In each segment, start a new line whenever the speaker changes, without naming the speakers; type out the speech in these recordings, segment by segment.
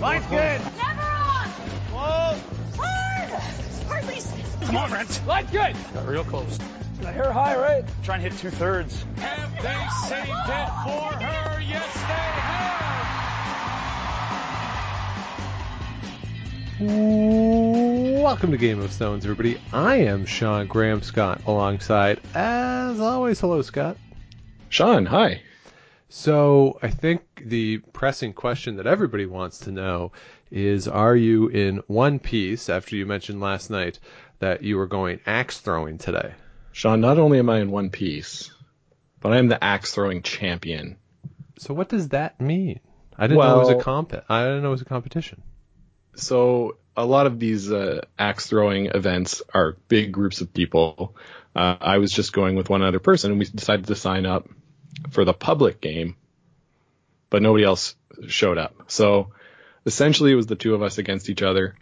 Line's good.
Never on.
Whoa.
Hard. Hard, Reese.
Come on, Brent.
Line's good.
Got real close.
The hair high, right?
Try and hit two thirds.
Have they saved it for her? Yes, they have.
Welcome to Game of Stones, everybody. I am Sean Graham Scott, alongside, as always, hello, Scott.
Sean, hi.
So, I think the pressing question that everybody wants to know is Are you in one piece after you mentioned last night that you were going axe throwing today?
Sean, not only am I in one piece, but I am the axe throwing champion.
So, what does that mean? I didn't know it was a comp. I didn't know it was a competition.
So a lot of these uh, axe throwing events are big groups of people. Uh, I was just going with one other person, and we decided to sign up for the public game, but nobody else showed up. So essentially, it was the two of us against each other.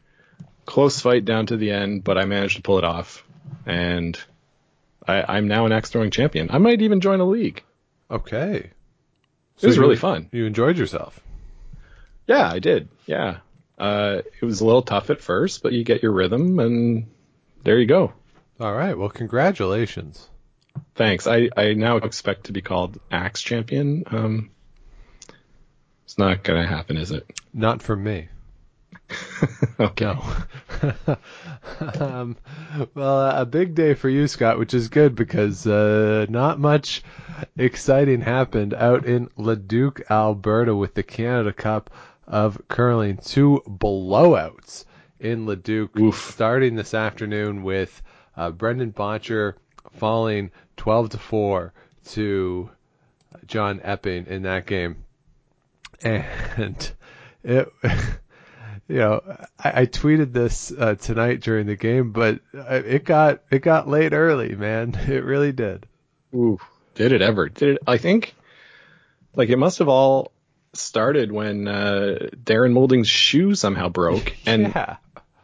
Close fight down to the end, but I managed to pull it off, and I, I'm now an axe throwing champion. I might even join a league.
Okay.
So It was
you-
really fun.
You enjoyed yourself.
Yeah, I did. Yeah. Uh, it was a little tough at first, but you get your rhythm and there you go.
All right. Well, congratulations.
Thanks. I, I now expect to be called Axe Champion. Um, it's not going to happen, is it?
Not for me.
okay.
Um, well, uh, a big day for you, Scott, which is good because uh, not much exciting happened out in Leduc, Alberta, with the Canada Cup of curling. Two blowouts in Leduc,
Oof.
starting this afternoon with uh, Brendan Bottcher falling 12 to four to John Epping in that game, and it. you know, I, I tweeted this uh, tonight during the game, but uh, it got it got late early, man. It really did.
Ooh, did it ever? Did it? I think, like, it must have all started when uh, Darren Moulding's shoe somehow broke. And
yeah,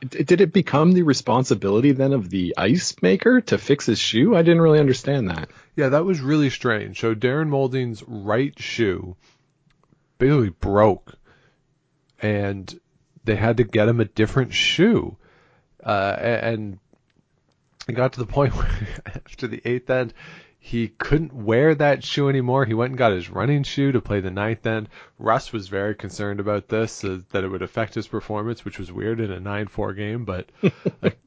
d- did it become the responsibility then of the ice maker to fix his shoe? I didn't really understand that.
yeah, that was really strange. So Darren Moulding's right shoe basically broke, and they had to get him a different shoe. Uh, and it got to the point where after the eighth end, he couldn't wear that shoe anymore. He went and got his running shoe to play the ninth end. Russ was very concerned about this, uh, that it would affect his performance, which was weird in a 9-4 game, but like,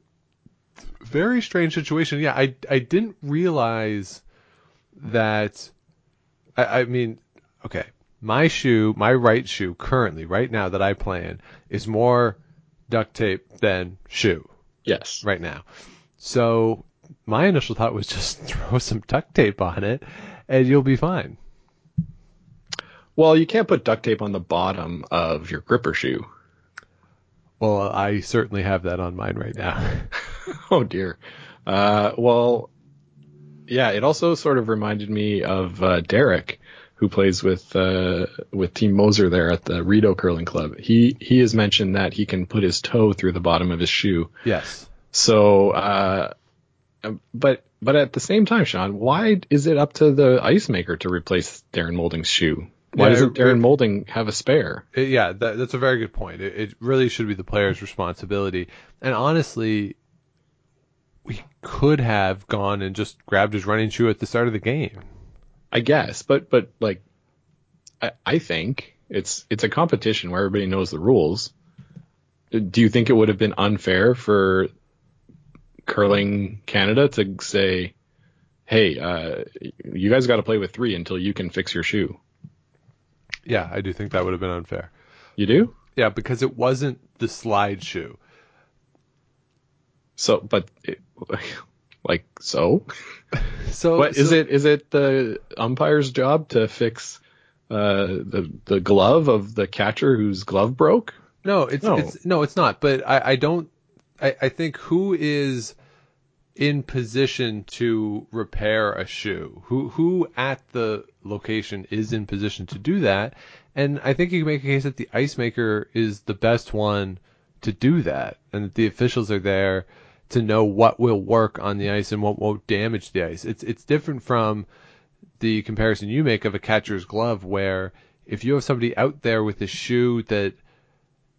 very strange situation. Yeah, I, I didn't realize that, I, I mean, okay, my shoe, my right shoe currently, right now that I play in, is more duct tape than shoe
Yes.
right now. So my initial thought was just throw some duct tape on it and you'll be fine.
Well, you can't put duct tape on the bottom of your gripper shoe.
Well, I certainly have that on mine right now.
Oh dear. Uh, well, yeah, it also sort of reminded me of uh, Derek, who plays with uh, with Team Moser there at the Rideau Curling Club. He he has mentioned that he can put his toe through the bottom of his shoe.
yes.
So, uh, but but at the same time, Sean, why is it up to the ice maker to replace Darren Moulding's shoe? Why
Yeah,
doesn't Darren
it-
Moulding have a spare?
It- yeah, that, that's a very good point. It, it really should be the player's responsibility. And honestly, we could have gone and just grabbed his running shoe at the start of the game.
I guess, but but like, I, I think it's it's a competition where everybody knows the rules. Do you think it would have been unfair for curling Canada to say, "Hey, uh, you guys got to play with three until you can fix your shoe"?
Yeah, I do think that would have been unfair.
You do.
Yeah, because it wasn't the slide shoe.
So, but it, like so,
So
what is
so-
it? Is it the umpire's job to fix uh, the the glove of the catcher whose glove broke?
No, it's
No.
it's no, it's not. But I, I don't. I, I think who is in position to repair a shoe? Who who at the location is in position to do that? And I think you can make a case that the ice maker is the best one to do that, and that the officials are there to know what will work on the ice and what won't damage the ice. It's it's different from the comparison you make of a catcher's glove, where if you have somebody out there with a shoe that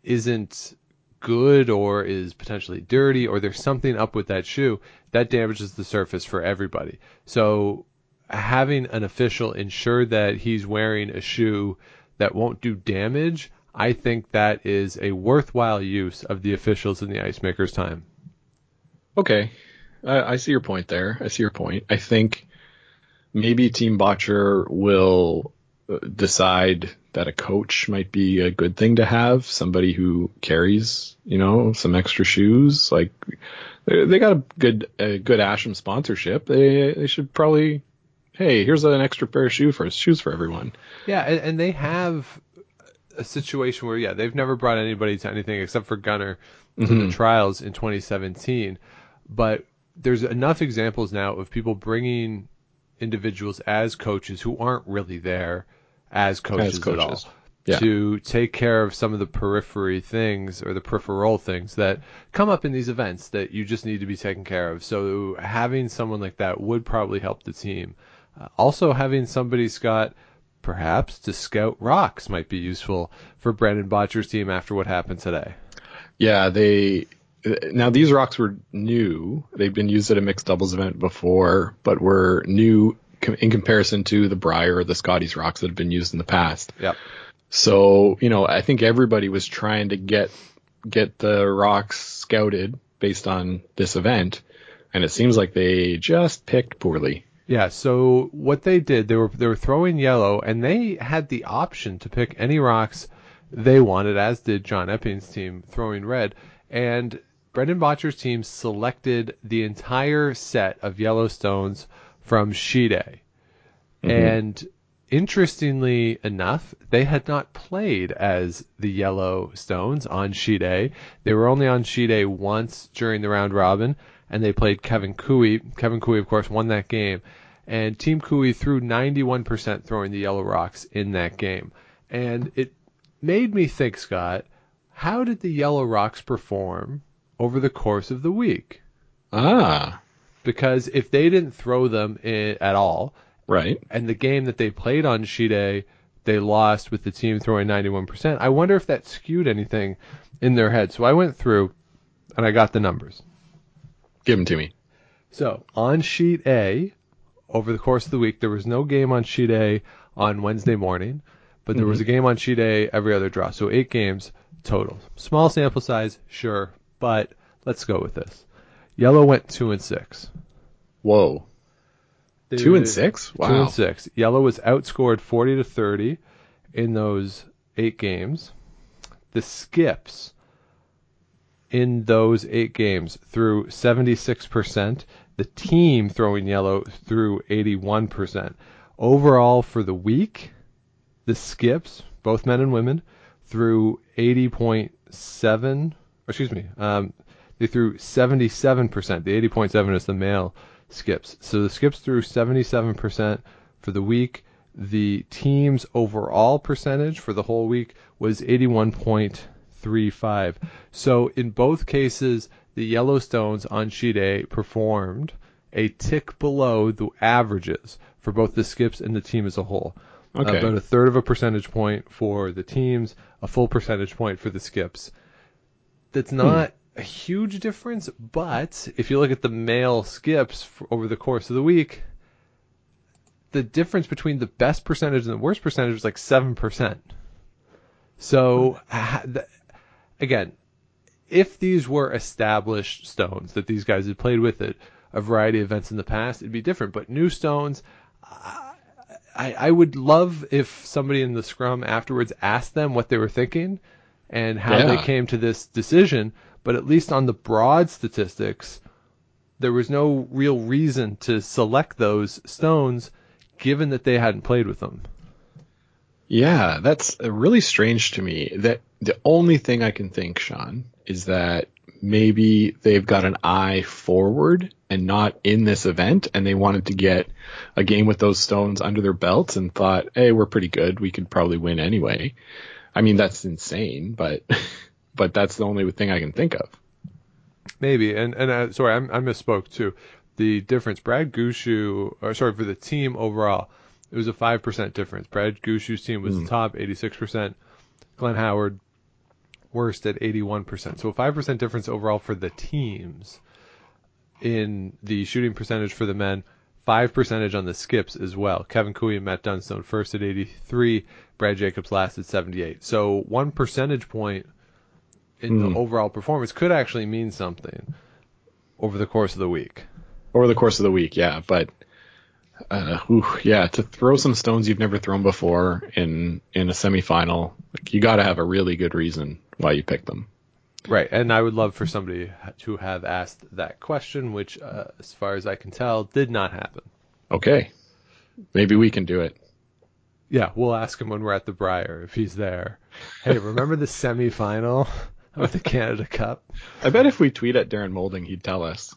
isn't good or is potentially dirty or there's something up with that shoe, that damages the surface for everybody. So having an official ensure that he's wearing a shoe that won't do damage, I think that is a worthwhile use of the officials in the ice makers time.
Okay, I, I see your point there. I see your point. I think maybe Team Bottcher will uh, decide that a coach might be a good thing to have, somebody who carries, you know, some extra shoes. Like they, got a good a good Asham sponsorship. They they should probably, hey, here's an extra pair of shoe for shoes for everyone.
Yeah, and, and they have a situation where yeah they've never brought anybody to anything except for Gunner to
Mhm.
the trials in 2017, but there's enough examples now of people bringing individuals as coaches who aren't really there as coaches, at all.
Yeah.
to take care of some of the periphery things or the peripheral things that come up in these events that you just need to be taken care of. So having someone like that would probably help the team. Uh, also having somebody Scott perhaps to scout rocks might be useful for Brandon Bottcher's team after what happened today.
Yeah, they now these rocks were new. They've been used at a mixed doubles event before, but were new com- in comparison to the Brier or the Scotties rocks that have been used in the past.
Yep.
So, you know, I think everybody was trying to get get the rocks scouted based on this event, and it seems like they just picked poorly.
Yeah, so what they did, they were they were throwing yellow and they had the option to pick any rocks they wanted, as did John Epping's team throwing red. And Brendan Bottcher's team selected the entire set of yellow stones from sheet A. Mm-hmm. And interestingly enough, they had not played as the yellow stones on A. They were only on A once during the round robin, and they played Kevin Koe. Kevin Koe, of course, won that game. And Team Koe threw 91% throwing the yellow rocks in that game. And it made me think, Scott, how did the yellow rocks perform over the course of the week?
Ah,
Because if they didn't throw them i at all,
right.
and the game that they played on sheet A, they lost with the team throwing 91%. I wonder if that skewed anything in their head. So I went through and I got the numbers.
Give them to me.
So on sheet A, over the course of the week, there was no game on sheet A on Wednesday morning, but there was a game on sheet A every other draw. So eight games total. Small sample size, sure, but let's go with this. Yellow went two and six.
Whoa,
They
two and six. Wow.
Two and six. Yellow was outscored 40 to 30 in those eight games. The skips in those eight games threw 76%. The team throwing yellow threw 81%. Overall for the week, the skips, both men and women, threw 80.7, or excuse me, um, they threw 77%. The 80.7 is the male skips. So the skips threw 77% for the week. The team's overall percentage for the whole week was 81.35. So in both cases, the Yellowstones on sheet A performed a tick below the averages for both the skips and the team as a whole.
Okay.
About a third of a percentage point for the teams, a full percentage point for the skips. That's hmm. not a huge difference, but if you look at the male skips over the course of the week, the difference between the best percentage and the worst percentage was like 7%. So, hmm. th- again, if these were established stones that these guys had played with at a variety of events in the past, it'd be different. But new stones, I, I would love if somebody in the scrum afterwards asked them what they were thinking and how they came to this decision. But at least on the broad statistics, there was no real reason to select those stones given that they hadn't played with them.
Yeah, that's really strange to me. That the only thing I can think, Sean, is that maybe they've got an eye forward and not in this event, and they wanted to get a game with those stones under their belts and thought, hey, we're pretty good. We could probably win anyway. I mean, that's insane, but but that's the only thing I can think of.
Maybe, and and uh, sorry, I, I misspoke too. The difference, Brad Gushue, or sorry, for the team overall, it was a five percent difference. Brad Gushue's team was the top, eighty six percent. Glenn Howard worst at 81%. So a 5% difference overall for the teams in the shooting percentage for the men, 5 percentage on the skips as well. Kevin Koe and Matt Dunstone first at 83, Brad Jacobs last at 78. So one percentage point in
Hmm.
the overall performance could actually mean something over the course of the week.
over the course of the week, yeah. But uh, ooh, yeah, to throw some stones you've never thrown before in in a semifinal, like, you got to have a really good reason why you picked them.
Right, and I would love for somebody to have asked that question, which, uh, as far as I can tell, did not happen.
Okay, maybe we can do it.
Yeah, we'll ask him when we're at the Brier if he's there. Hey, remember the semifinal of the Canada Cup?
I bet if we tweet at Darren Moulding, he'd tell us.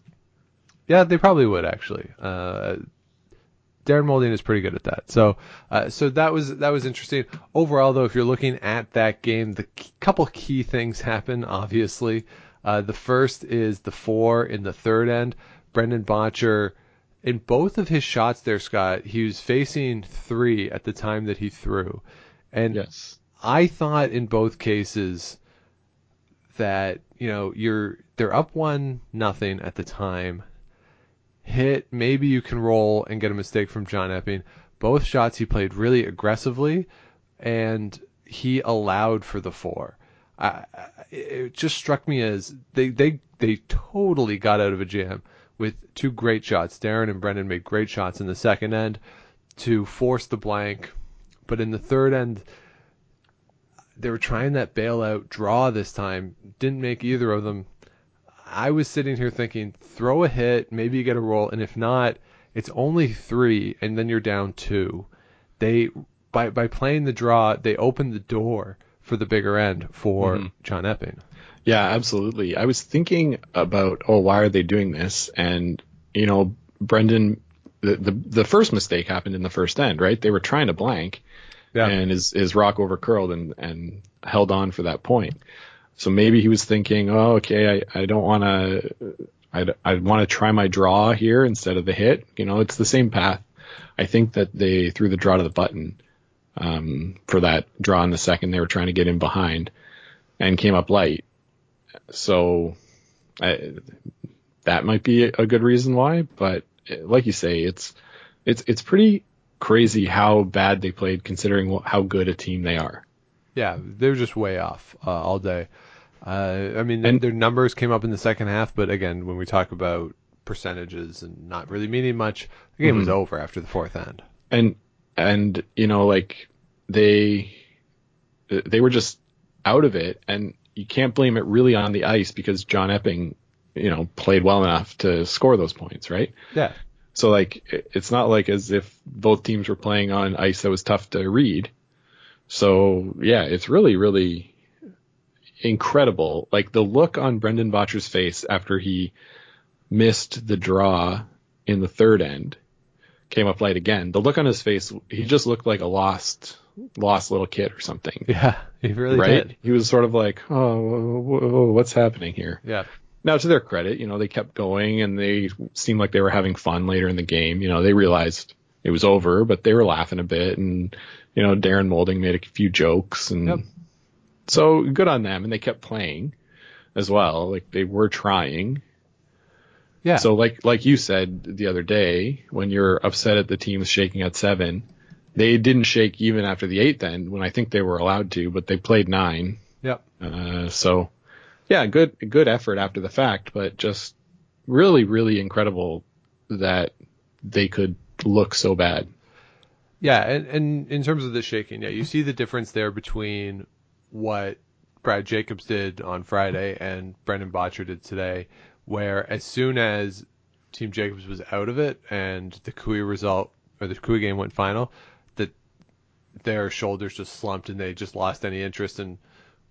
Yeah, they probably would actually. Uh, Darren Moulding is pretty good at that. So, uh, so that was that was interesting. Overall, though, if you're looking at that game, the key, couple key things happen. Obviously, uh, the first is the four in the third end. Brendan Bottcher, in both of his shots there, Scott, he was facing three at the time that he threw, and
Yes.
I thought in both cases that you know you're they're up one nothing at the time. Hit maybe you can roll and get a mistake from John Epping. Both shots he played really aggressively, and he allowed for the four. I, it just struck me as they they they totally got out of a jam with two great shots. Darren and Brendan made great shots in the second end to force the blank, but in the third end they were trying that bailout draw this time. Didn't make either of them. I was sitting here thinking, throw a hit, maybe you get a roll, and if not, it's only three, and then you're down two. They by by playing the draw, they opened the door for the bigger end for
Mhm.
John Epping.
Yeah, absolutely. I was thinking about, oh, why are they doing this? And you know, Brendan, the the, the first mistake happened in the first end, right? They were trying to blank, and his his rock overcurled and and held on for that point. So maybe he was thinking, oh, okay, I, I don't want to, I, I want to try my draw here instead of the hit. You know, it's the same path. I think that they threw the draw to the button um, for that draw in the second. They were trying to get in behind and came up light. So I, that might be a good reason why. But like you say, it's it's it's pretty crazy how bad they played considering how good a team they are.
Yeah, they were just way off uh, all day. Uh, I mean,
And-
their numbers came up in the second half, but again, when we talk about percentages and not really meaning much, the game was
Mhm.
over after the fourth end.
and and you know like they they were just out of it and you can't blame it really on the ice because John Epping you know played well enough to score those points right
Yeah,
so like it's not like as if both teams were playing on ice that was tough to read so yeah it's really really incredible like the look on Brendan Bottcher's face after he missed the draw in the third end came up light again. The look on his face, he just looked like a lost, lost little kid or something.
yeah, he really
right?
did.
He was sort of like, oh, wh- wh- what's happening here?
Yeah,
Now, to their credit, you know, they kept going and they seemed like they were having fun later in the game. You know, they realized it was over, but they were laughing a bit and, you know, Darren Moulding made a few jokes and
Yep.
So good on them. And they kept playing as well. Like they were trying.
yeah.
So like like you said the other day, when you're upset at the teams shaking at seven, they didn't shake even after the eighth end when I think they were allowed to, but they played nine.
Yep.
Uh, so yeah, good good effort after the fact, but just really really incredible that they could look so bad.
Yeah, and, and in terms of the shaking, yeah, you see the difference there between what Brad Jacobs did on Friday and Brendan Bottcher did today, where as soon as Team Jacobs was out of it and the Koe result or the Koe game went final, that their shoulders just slumped and they just lost any interest and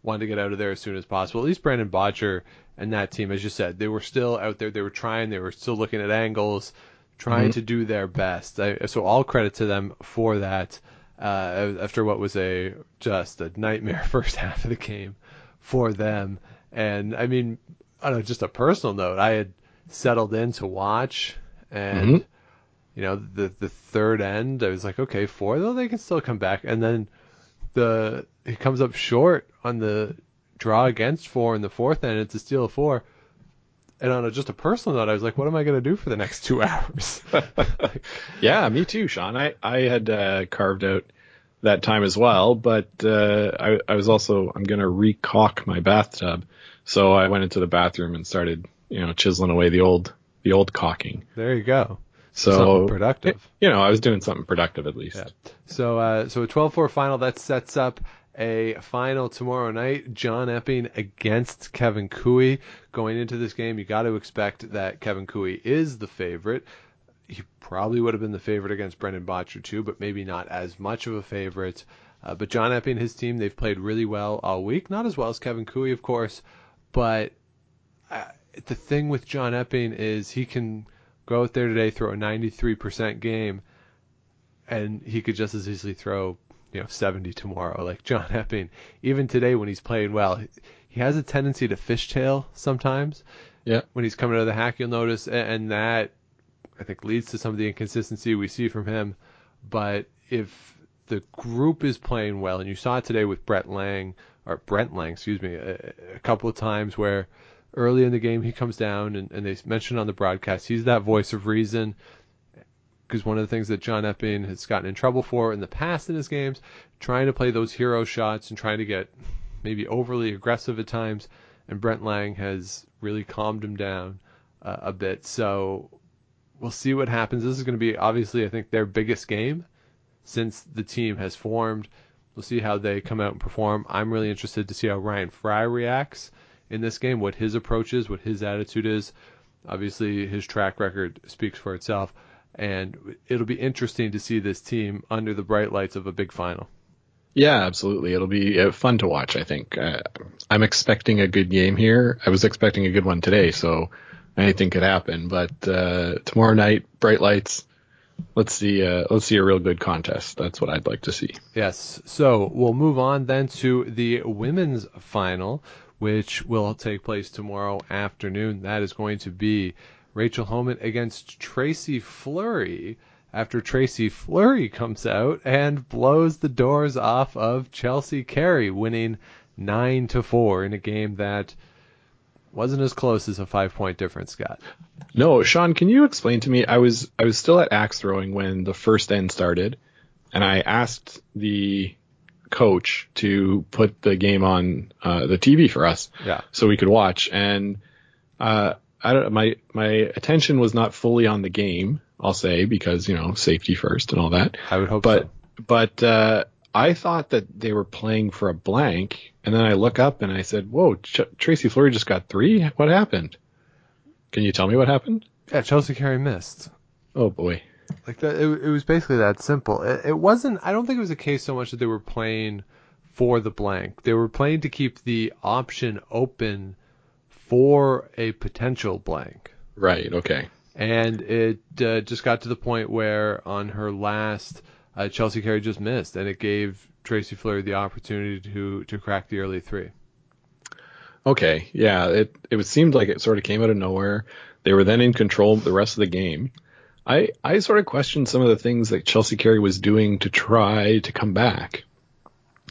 wanted to get out of there as soon as possible. At least Brandon Bottcher and that team, as you said, they were still out there. They were trying. They were still looking at angles, trying
Mhm.
to do their best. I, so all credit to them for that. Uh, after what was a just a nightmare first half of the game for them, and I mean, on a, just a personal note, I had settled in to watch, and
Mhm.
you know the the third end, I was like, okay, four though they can still come back, and then the it comes up short on the draw against four in the fourth end. It's a steal of four. And on a, just a personal note, I was like, what am I going to do for the next two hours?
Yeah, me too, Sean. I I had uh, carved out that time as well, but uh, I I was also I'm gonna recaulk my bathtub, so I went into the bathroom and started you know chiseling away the old the old caulking.
there you go.
So
Something productive.
You know, I was doing something productive at least.
Yeah. So, uh, so a 12-4 final that sets up a final tomorrow night. John Epping against Kevin Koe. Going into this game, you got to expect that Kevin Koe is the favorite. He probably would have been the favorite against Brendan Bottcher too, but maybe not as much of a favorite. Uh, but John Epping and his team, they've played really well all week. Not as well as Kevin Koe, of course, but uh, the thing with John Epping is he can go out there today, throw a 93% game, and he could just as easily throw, you know, 70 tomorrow. Like John Epping, even today when he's playing well, he has a tendency to fishtail sometimes.
Yeah.
When he's coming out of the hack, you'll notice, and that I think leads to some of the inconsistency we see from him. But if the group is playing well, and you saw it today with Brett Laing or Brent Laing, excuse me, a, a couple of times where early in the game he comes down and, and they mentioned on the broadcast he's that voice of reason because one of the things that John Epping has gotten in trouble for in the past in his games, trying to play those hero shots and trying to get maybe overly aggressive at times, and Brent Laing has really calmed him down uh, a bit. So we'll see what happens. This is going to be obviously I think their biggest game since the team has formed. We'll see how they come out and perform. I'm really interested to see how Ryan Fry reacts in this game, what his approach is, what his attitude is. Obviously, his track record speaks for itself, and it'll be interesting to see this team under the bright lights of a big final.
Yeah, absolutely. It'll be uh, fun to watch. I think uh, I'm expecting a good game here. I was expecting a good one today, so anything could happen. But uh, tomorrow night, bright lights. Let's see. Uh, let's see a real good contest. That's what I'd like to see.
Yes. So we'll move on then to the women's final, which will take place tomorrow afternoon. That is going to be Rachel Homan against Tracy Fleury. After Tracy Fleury comes out and blows the doors off of Chelsea Carey, winning nine to four in a game that wasn't as close as a five point difference, Scott.
No, Sean, can you explain to me? I was I was still at axe throwing when the first end started, and I asked the coach to put the game on uh, the TV for us,
Yeah.
so we could watch. And uh, I don't my my attention was not fully on the game. I'll say because you know safety first and all that.
I would hope
But
so.
but uh, I thought that they were playing for a blank, and then I look up and I said, "Whoa, Ch- Tracy Fleury just got three. What happened? Can you tell me what happened?"
Yeah, Chelsea Carey missed.
Oh boy.
Like that, it, it was basically that simple. It, it wasn't. I don't think it was a case so much that they were playing for the blank. They were playing to keep the option open for a potential blank.
Right. Okay.
And it uh, just got to the point where on her last, uh, Chelsea Carey just missed, and it gave Tracy Fleury the opportunity to to crack the early three.
Okay. Yeah. It it seemed like it sort of came out of nowhere. They were then in control the rest of the game. I I sort of questioned some of the things that Chelsea Carey was doing to try to come back.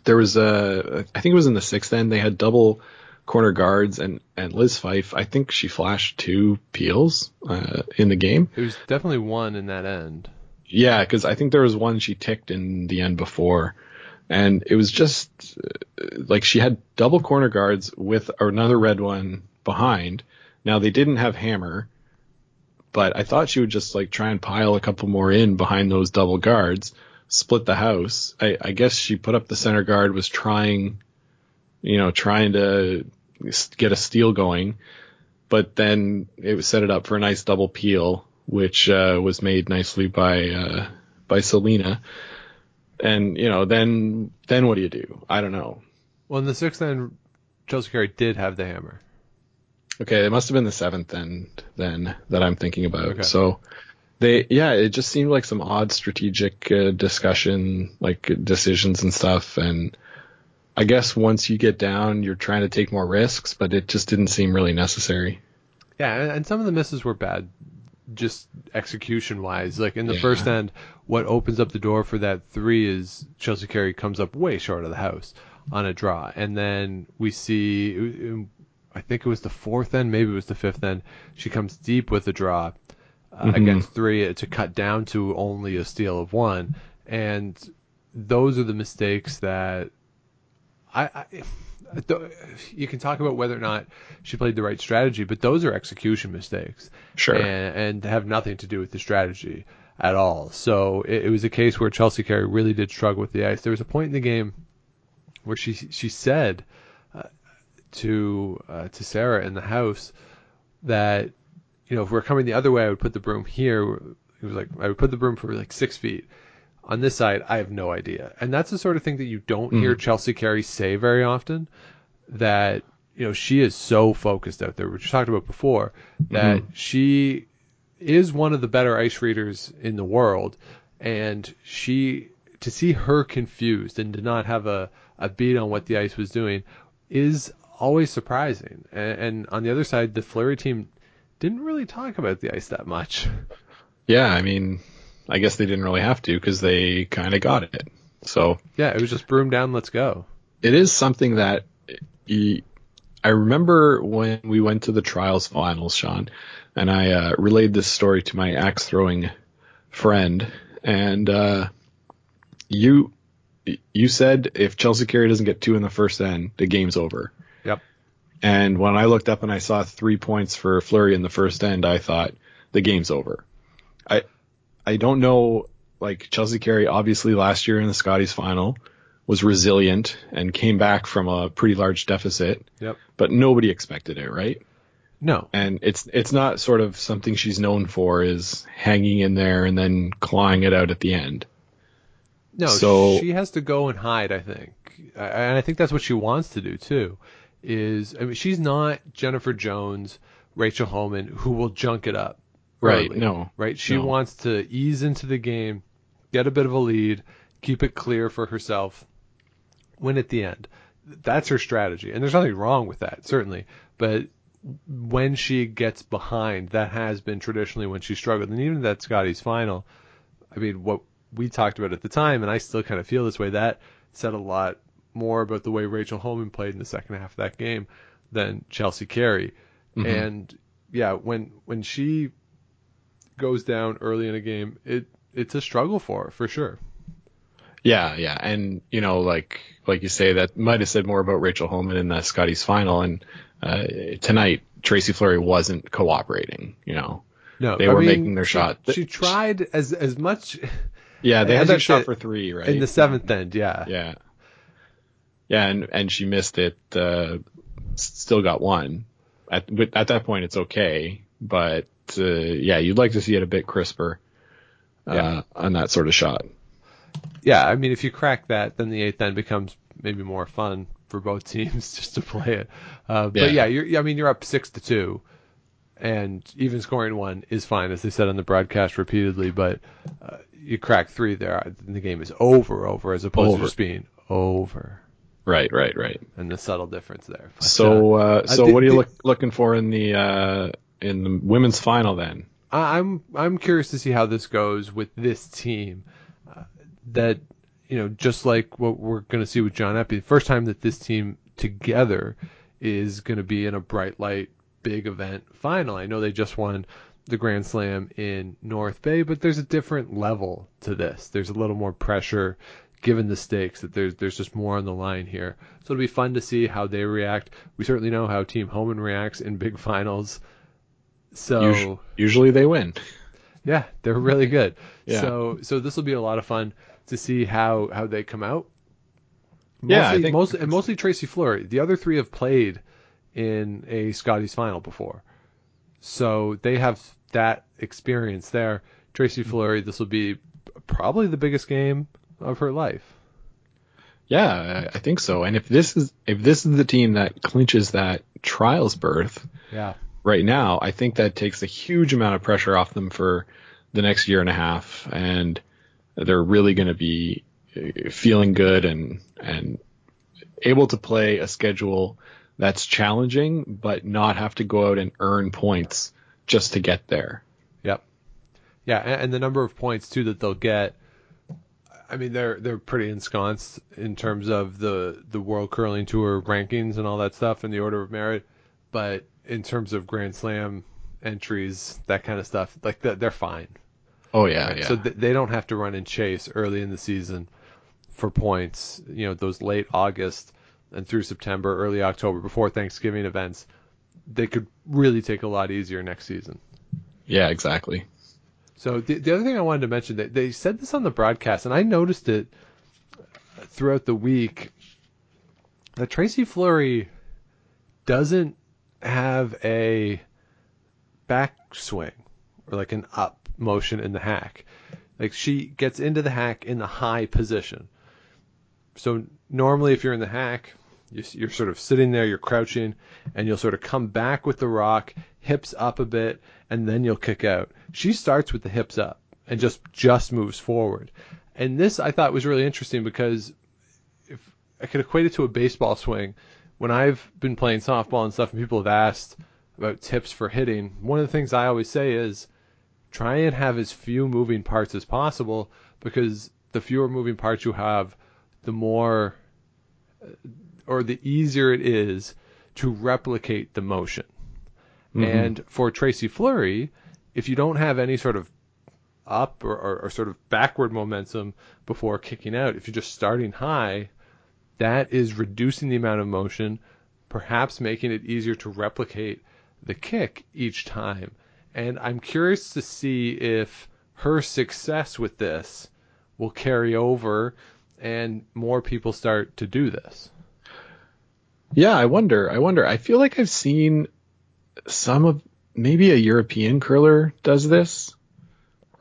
There was a I think it was in the sixth end they had double corner guards and and Liz Fyfe I think she flashed two peels uh, in the game.
It was definitely one in that end.
Yeah, because I think there was one she ticked in the end before, and it was just uh, like she had double corner guards with another red one behind. Now they didn't have hammer, but I thought she would just like try and pile a couple more in behind those double guards, split the house. I, I guess she put up the center guard, was trying, you know, trying to get a steal going, but then it was set it up for a nice double peel, which uh, was made nicely by uh, by Selena. And you know, then then what do you do? I don't know.
Well, in the sixth end, Chelsea Carey did have the hammer.
Okay, it must have been the seventh end then that I'm thinking about.
Okay.
So they, yeah, it just seemed like some odd strategic uh, discussion, like decisions and stuff. And I guess once you get down, you're trying to take more risks, but it just didn't seem really necessary.
Yeah, and, some of the misses were bad, just execution wise. Like in the
Yeah.
first end, what opens up the door for that three is Chelsea Carey comes up way short of the house on a draw, and then we see, I think it was the fourth end, maybe it was the fifth end. She comes deep with a draw uh, against three to cut down to only a steal of one, and those are the mistakes that I, I you can talk about whether or not she played the right strategy, but those are execution mistakes.
Sure.
And, and have nothing to do with the strategy at all. So it, it was a case where Chelsea Carey really did struggle with the ice. There was a point in the game where she she said uh, to uh, to Sarah in the house that you know if we're coming the other way, I would put the broom here. It was like I would put the broom for like six feet. On this side, I have no idea, and that's the sort of thing that you don't mm-hmm. hear Chelsea Carey say very often. That you know she is so focused out there, which we talked about before, that mm-hmm. she is one of the better ice readers in the world, and she to see her confused and to not have a, a beat on what the ice was doing is always surprising. And, and on the other side, the Fleury team didn't really talk about the ice that much.
Yeah, I mean, I guess they didn't really have to because they kind of got it. So
Yeah, it was just broom down, let's go.
it is something that I remember when we went to the trials finals, Sean, and I uh, relayed this story to my axe throwing friend, and uh, you you said if Chelsea Carey doesn't get two in the first end, the game's over.
Yep.
And when I looked up and I saw three points for Fleury in the first end, I thought the game's over. I I don't know. Like Chelsea Carey, obviously last year in the Scotties final was resilient and came back from a pretty large deficit,
Yep.
but nobody expected it, right?
No.
And it's it's not sort of something she's known for is hanging in there and then clawing it out at the end.
No,
So-
she has to go and hide. I think, and I think that's what she wants to do too. Is I mean, she's not Jennifer Jones, Rachel Homan, who will junk it up.
Right,
early,
no,
right. She
no.
wants to ease into the game, get a bit of a lead, keep it clear for herself, win at the end. That's her strategy, and there's nothing wrong with that, certainly. But when she gets behind, that has been traditionally when she struggled, and even that Scotties final. I mean, what we talked about at the time, and I still kind of feel this way. That said a lot more about the way Rachel Homan played in the second half of that game than Chelsea Carey. Mm-hmm. And yeah, when when she goes down early in a game, it it's a struggle for for sure.
Yeah, yeah, and you know, like like you say, that might have said more about Rachel Homan in the Scotties final, and uh, tonight Tracy Fleury wasn't cooperating. You know,
No,
They
I
were
mean,
making their
she-
shot.
She tried as as much
yeah, they had that shot for three, right?
in the seventh end. Yeah,
yeah, yeah, and and she missed it. Uh, still got one. At at that point, it's okay, but uh, yeah, you'd like to see it a bit crisper. Uh,
Yeah.
on that sort of shot.
yeah. I mean, if you crack that, then the eighth end becomes maybe more fun for both teams just to play it. Uh, but
Yeah.
yeah, I mean you're up six to two, and even scoring one is fine, as they said on the broadcast repeatedly. But uh, you crack three there, and the game is over, over, as opposed
Over.
to just being over,
Right, right, right.
and the subtle difference there. But,
So, uh, so
the-
what are you
the-
look, looking for in the uh, in the women's final then?
I'm I'm curious to see how this goes with this team. Uh, that you know, just like what we're going to see with John Eppy, the first time that this team together is going to be in a bright light big event final. I know they just won the Grand Slam in North Bay, but there's a different level to this. There's a little more pressure given the stakes that there's there's just more on the line here. So it'll be fun to see how they react. We certainly know how Team Homan reacts in big finals. So
Usu- usually they win.
yeah, they're really good.
Yeah.
So so this will be a lot of fun to see how how they come out.
Yeah, I
Mostly,
think-
mostly and mostly Tracy Fleury. The other three have played in a Scotties final before, so they have that experience there. Tracy Fleury, this will be probably the biggest game of her life.
Yeah, I I think so. And if this is if this is the team that clinches that trials berth
Yeah.
Right now, I think that takes a huge amount of pressure off them for the next year and a half, and they're really going to be uh, feeling good and and able to play a schedule that's challenging, but not have to go out and earn points just to get there.
Yep. Yeah, and, the number of points too that they'll get. I mean, they're they're pretty ensconced in terms of the the World Curling Tour rankings and all that stuff and the order of merit, but in terms of Grand Slam entries, that kind of stuff, like they're, they're fine.
Oh yeah,
Right?
yeah.
So th- they don't have to run and chase early in the season for points. You know, those late August and through September, early October, before Thanksgiving events, they could really take a lot easier next season.
yeah, exactly.
So the, the other thing I wanted to mention, they, they said this on the broadcast, and I noticed it throughout the week, that Tracy Fleury doesn't have a backswing or like an up motion in the hack. Like she gets into the hack in the high position. So normally, if you're in the hack, you- you're sort of sitting there, you're crouching, and you'll sort of come back with the rock, hips up a bit, and then you'll kick out. She starts with the hips up and just just moves forward. And this I thought was really interesting because if I could equate it to a baseball swing, when I've been playing softball and stuff, and people have asked about tips for hitting, one of the things I always say is try and have as few moving parts as possible because the fewer moving parts you have, the more uh, or the easier it is to replicate the motion. And for Tracy Fleury, if you don't have any sort of up or, or, or sort of backward momentum before kicking out, if you're just starting high, that is reducing the amount of motion, perhaps making it easier to replicate the kick each time. And I'm curious to see if her success with this will carry over and more people start to do this.
Yeah, I wonder. I wonder. I feel like I've seen some of maybe a European curler does this,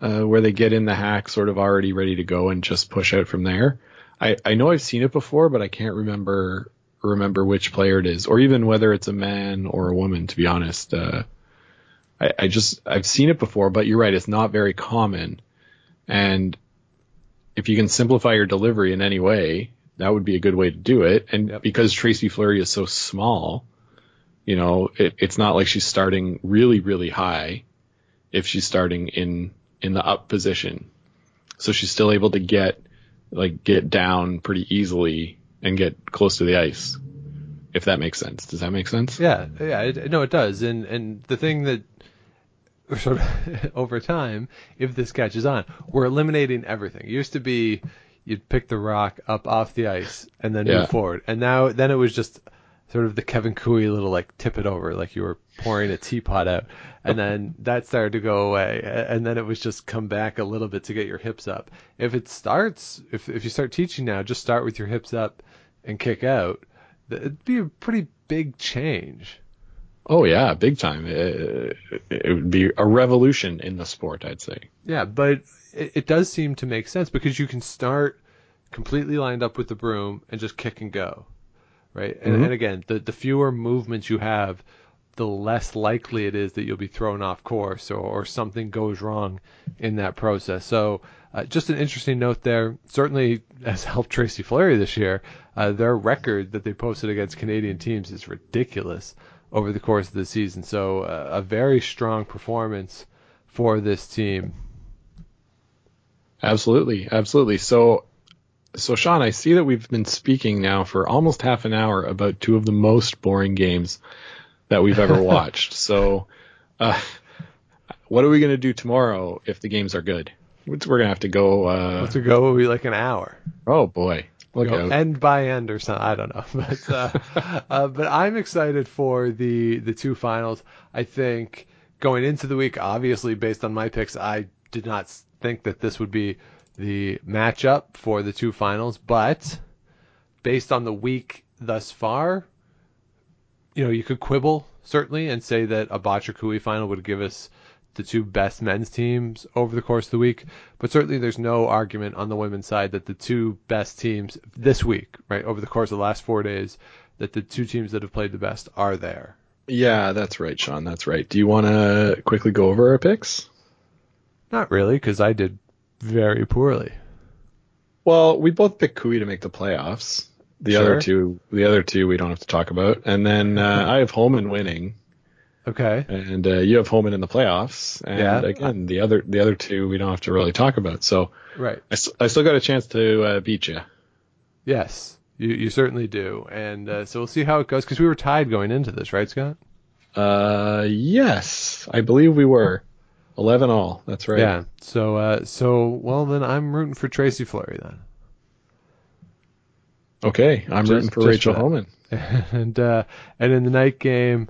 uh, where they get in the hack sort of already ready to go and just push out from there. I, I know I've seen it before, but I can't remember remember which player it is, or even whether it's a man or a woman. To be honest, uh, I, I just I've seen it before, but you're right, it's not very common. And if you can simplify your delivery in any way, that would be a good way to do it. And
Yep.
because Tracy Fleury is so small, you know, it, it's not like she's starting really, really high if she's starting in in the up position. So she's still able to get like get down pretty easily and get close to the ice. If that makes sense. Does that make sense?
Yeah, yeah, it, no, it does. And and the thing that sort of over time, if this catches on, we're eliminating everything. It used to be you'd pick the rock up off the ice and then
Yeah.
move forward, and now then it was just sort of the Kevin Koe little like tip it over, like you were pouring a teapot out, and then that started to go away, and then it was just come back a little bit to get your hips up. If it starts, if if you start teaching now, just start with your hips up and kick out. It'd be a pretty big change.
Oh yeah, big time. It, it would be a revolution in the sport, I'd say.
Yeah, but it, it does seem to make sense because you can start completely lined up with the broom and just kick and go, right? And,
Mhm.
and again, the the fewer movements you have, the less likely it is that you'll be thrown off course or, or something goes wrong in that process. So, uh, just an interesting note there. Certainly has helped Tracy Fleury this year. Uh, their record that they posted against Canadian teams is ridiculous over the course of the season. So, uh, a very strong performance for this team.
Absolutely, absolutely. So, so Sean, I see that we've been speaking now for almost half an hour about two of the most boring games that we've ever watched. So, uh, what are we going to do tomorrow if the games are good? We're going to have to go. Uh,
to go will be like an hour.
oh boy, look out!
end by end or something. I don't know, but uh, uh, but I'm excited for the the two finals. I think going into the week, obviously based on my picks, I did not think that this would be the matchup for the two finals, but based on the week thus far, you know, you could quibble certainly and say that a Koe final would give us the two best men's teams over the course of the week. But certainly there's no argument on the women's side that the two best teams this week, right, over the course of the last four days, that the two teams that have played the best are there.
Yeah, that's right, Sean. That's right. Do you want to quickly go over our picks?
Not really, because I did very poorly.
Well, we both picked Koe to make the playoffs. The
Sure.
other two, the other two, we don't have to talk about. And then uh, I have Homan winning.
Okay.
and uh, you have Homan in the playoffs. And
Yeah.
again, the other the other two we don't have to really talk about. So
Right.
I still got a chance to uh, beat you.
Yes, you you certainly do, and uh, so we'll see how it goes because we were tied going into this, right, Scott?
Uh, yes, I believe we were eleven all. That's right.
Yeah. So uh, so well then I'm rooting for Tracy Fleury then,
Okay, I'm
Just-
rooting for Rachel
for.
Homan.
and uh, and in the night game,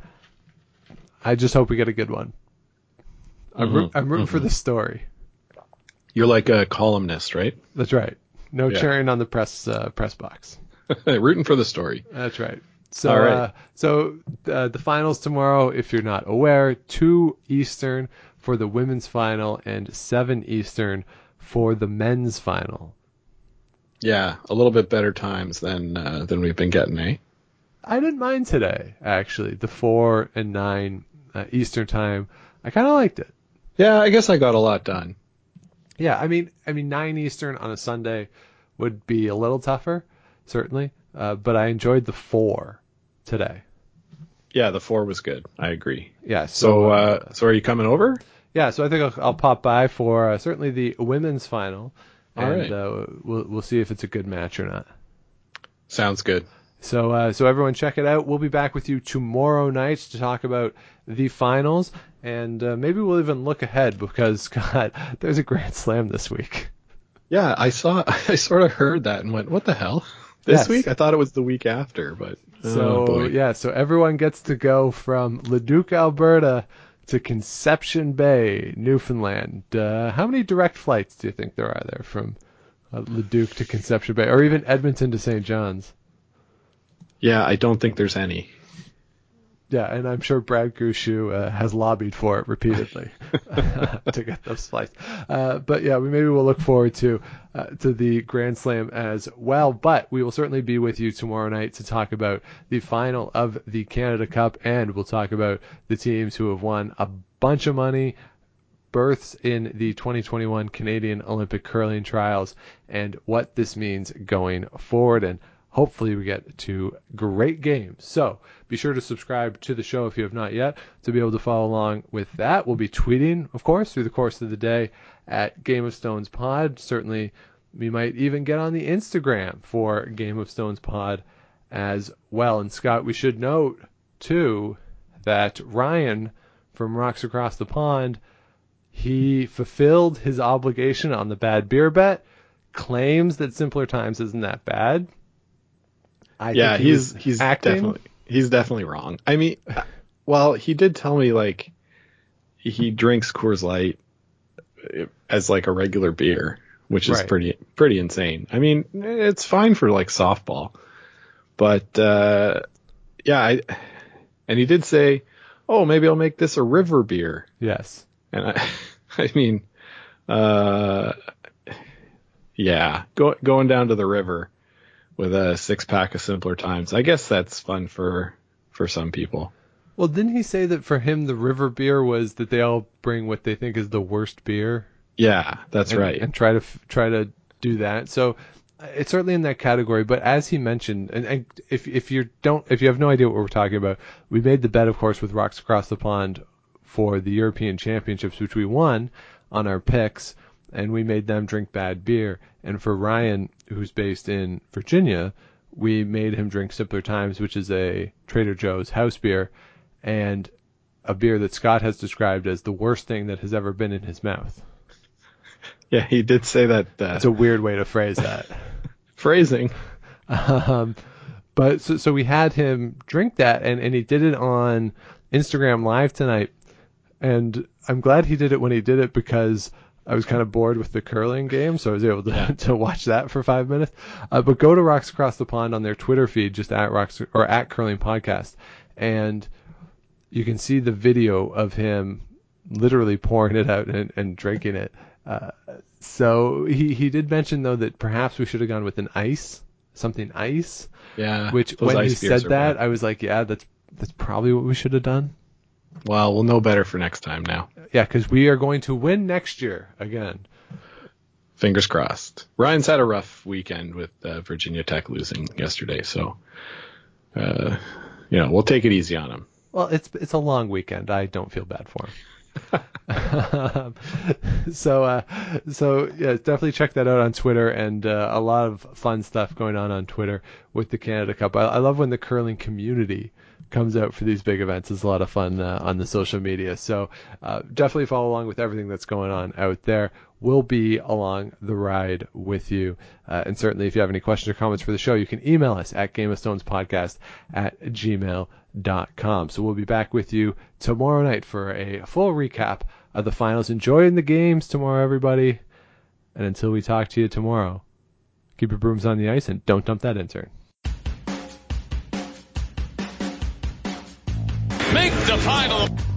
I just hope we get a good one. I'm, root,
Mhm,
I'm rooting for the story.
You're like a columnist, right?
That's right. No
Yeah.
cheering on the press uh, press box.
rooting for the story.
That's right. So,
right.
Uh, so uh, the finals tomorrow, if you're not aware, two Eastern for the women's final and seven Eastern for the men's final.
Yeah, a little bit better times than uh, than we've been getting, eh?
I didn't mind today, actually. The four and nine uh, Eastern time, I kind of liked it.
Yeah, I guess I got a lot done.
Yeah, I mean, I mean nine Eastern on a Sunday would be a little tougher, certainly, uh, but I enjoyed the four today.
Yeah, the four was good. I agree.
Yeah.
So, uh, so are you coming over?
Yeah, so I think I'll, I'll pop by for uh, certainly the women's final,
All
and
right.
uh, we'll we'll see if it's a good match or not.
Sounds good.
So uh, so everyone check it out. We'll be back with you tomorrow night to talk about the finals, and uh, maybe we'll even look ahead because God, there's a Grand Slam this week.
Yeah, I saw. I sort of heard that and went, "What the hell?" This
Yes.
week? I thought it was the week after, but
So
oh
yeah, so everyone gets to go from Leduc, Alberta, to Conception Bay, Newfoundland. Uh, how many direct flights do you think there are there from uh, Leduc to Conception Bay, or even Edmonton to St. John's?
Yeah, I don't think there's any.
Yeah, and I'm sure Brad Gushue uh, has lobbied for it repeatedly to get those flights. Uh, but yeah, we maybe we'll look forward to uh, to the Grand Slam as well. But we will certainly be with you tomorrow night to talk about the final of the Canada Cup, and we'll talk about the teams who have won a bunch of money, berths in the 2021 Canadian Olympic curling trials, and what this means going forward. And hopefully we get to great games. So be sure to subscribe to the show if you have not yet to be able to follow along with that. We'll be tweeting, of course, through the course of the day at Game of Stones Pod. Certainly, we might even get on the Instagram for Game of Stones Pod as well. And Scott, we should note too that Ryan from Rocks Across the Pond, he fulfilled his obligation on the bad beer bet, claims that Simpler Times isn't that bad. I
yeah,
think he
he's he's
acting.
definitely he's definitely wrong. I mean, well, he did tell me like he drinks Coors Light uh, as like a regular beer, which is
Right.
pretty pretty insane. I mean, it's fine for like softball, but uh, yeah, I, and he did say, "Oh, maybe I'll make this a river beer."
Yes.
And I, I mean, uh, yeah, go, going down to the river with a six pack of simpler times. I guess that's fun for for some people.
Well, didn't he say that for him the river beer was that they all bring what they think is the worst beer?
Yeah, that's
and,
right.
And try to try to do that. So uh, it's certainly in that category. But as he mentioned, and, and if if you don't if you have no idea what we're talking about, we made the bet, of course, with Rocks Across the Pond for the European Championships, which we won on our picks, and we made them drink bad beer. And for Ryan, who's based in Virginia, we made him drink Simpler Times, which is a Trader Joe's house beer, and a beer that Scott has described as the worst thing that has ever been in his mouth.
yeah, he did say that. Uh,
It's a weird way to phrase that.
phrasing.
Um, but so, so we had him drink that, and, and he did it on Instagram Live tonight. And I'm glad he did it when he did it because I was kind of bored with the curling game, so I was able to,
Yeah.
to watch that for five minutes. Uh, but go to Rocks Across the Pond on their Twitter feed, just at Rocks or at Curling Podcast, and you can see the video of him literally pouring it out and, and drinking it. Uh, so he, he did mention though that perhaps we should have gone with an ice, something ice.
Yeah,
Which when he said that,
bad.
I was like, yeah, that's that's probably what we should have done.
Well, we'll know better for next time now.
Yeah, because we are going to win next year again.
Fingers crossed. Ryan's had a rough weekend with uh, Virginia Tech losing yesterday, so uh, you know we'll take it easy on him.
Well, it's it's a long weekend. I don't feel bad for him. so uh, so yeah, definitely check that out on Twitter and uh, a lot of fun stuff going on on Twitter with the Canada Cup. I, I love when the curling community comes out for these big events. is a lot of fun uh, on the social media. So uh, definitely follow along with everything that's going on out there. We'll be along the ride with you. Uh, and certainly if you have any questions or comments for the show, you can email us at Game of Stones Podcast at gmail.com. So we'll be back with you tomorrow night for a full recap of the finals. Enjoying the games tomorrow, everybody. And until we talk to you tomorrow, keep your brooms on the ice and don't dump that intern.
Make the final.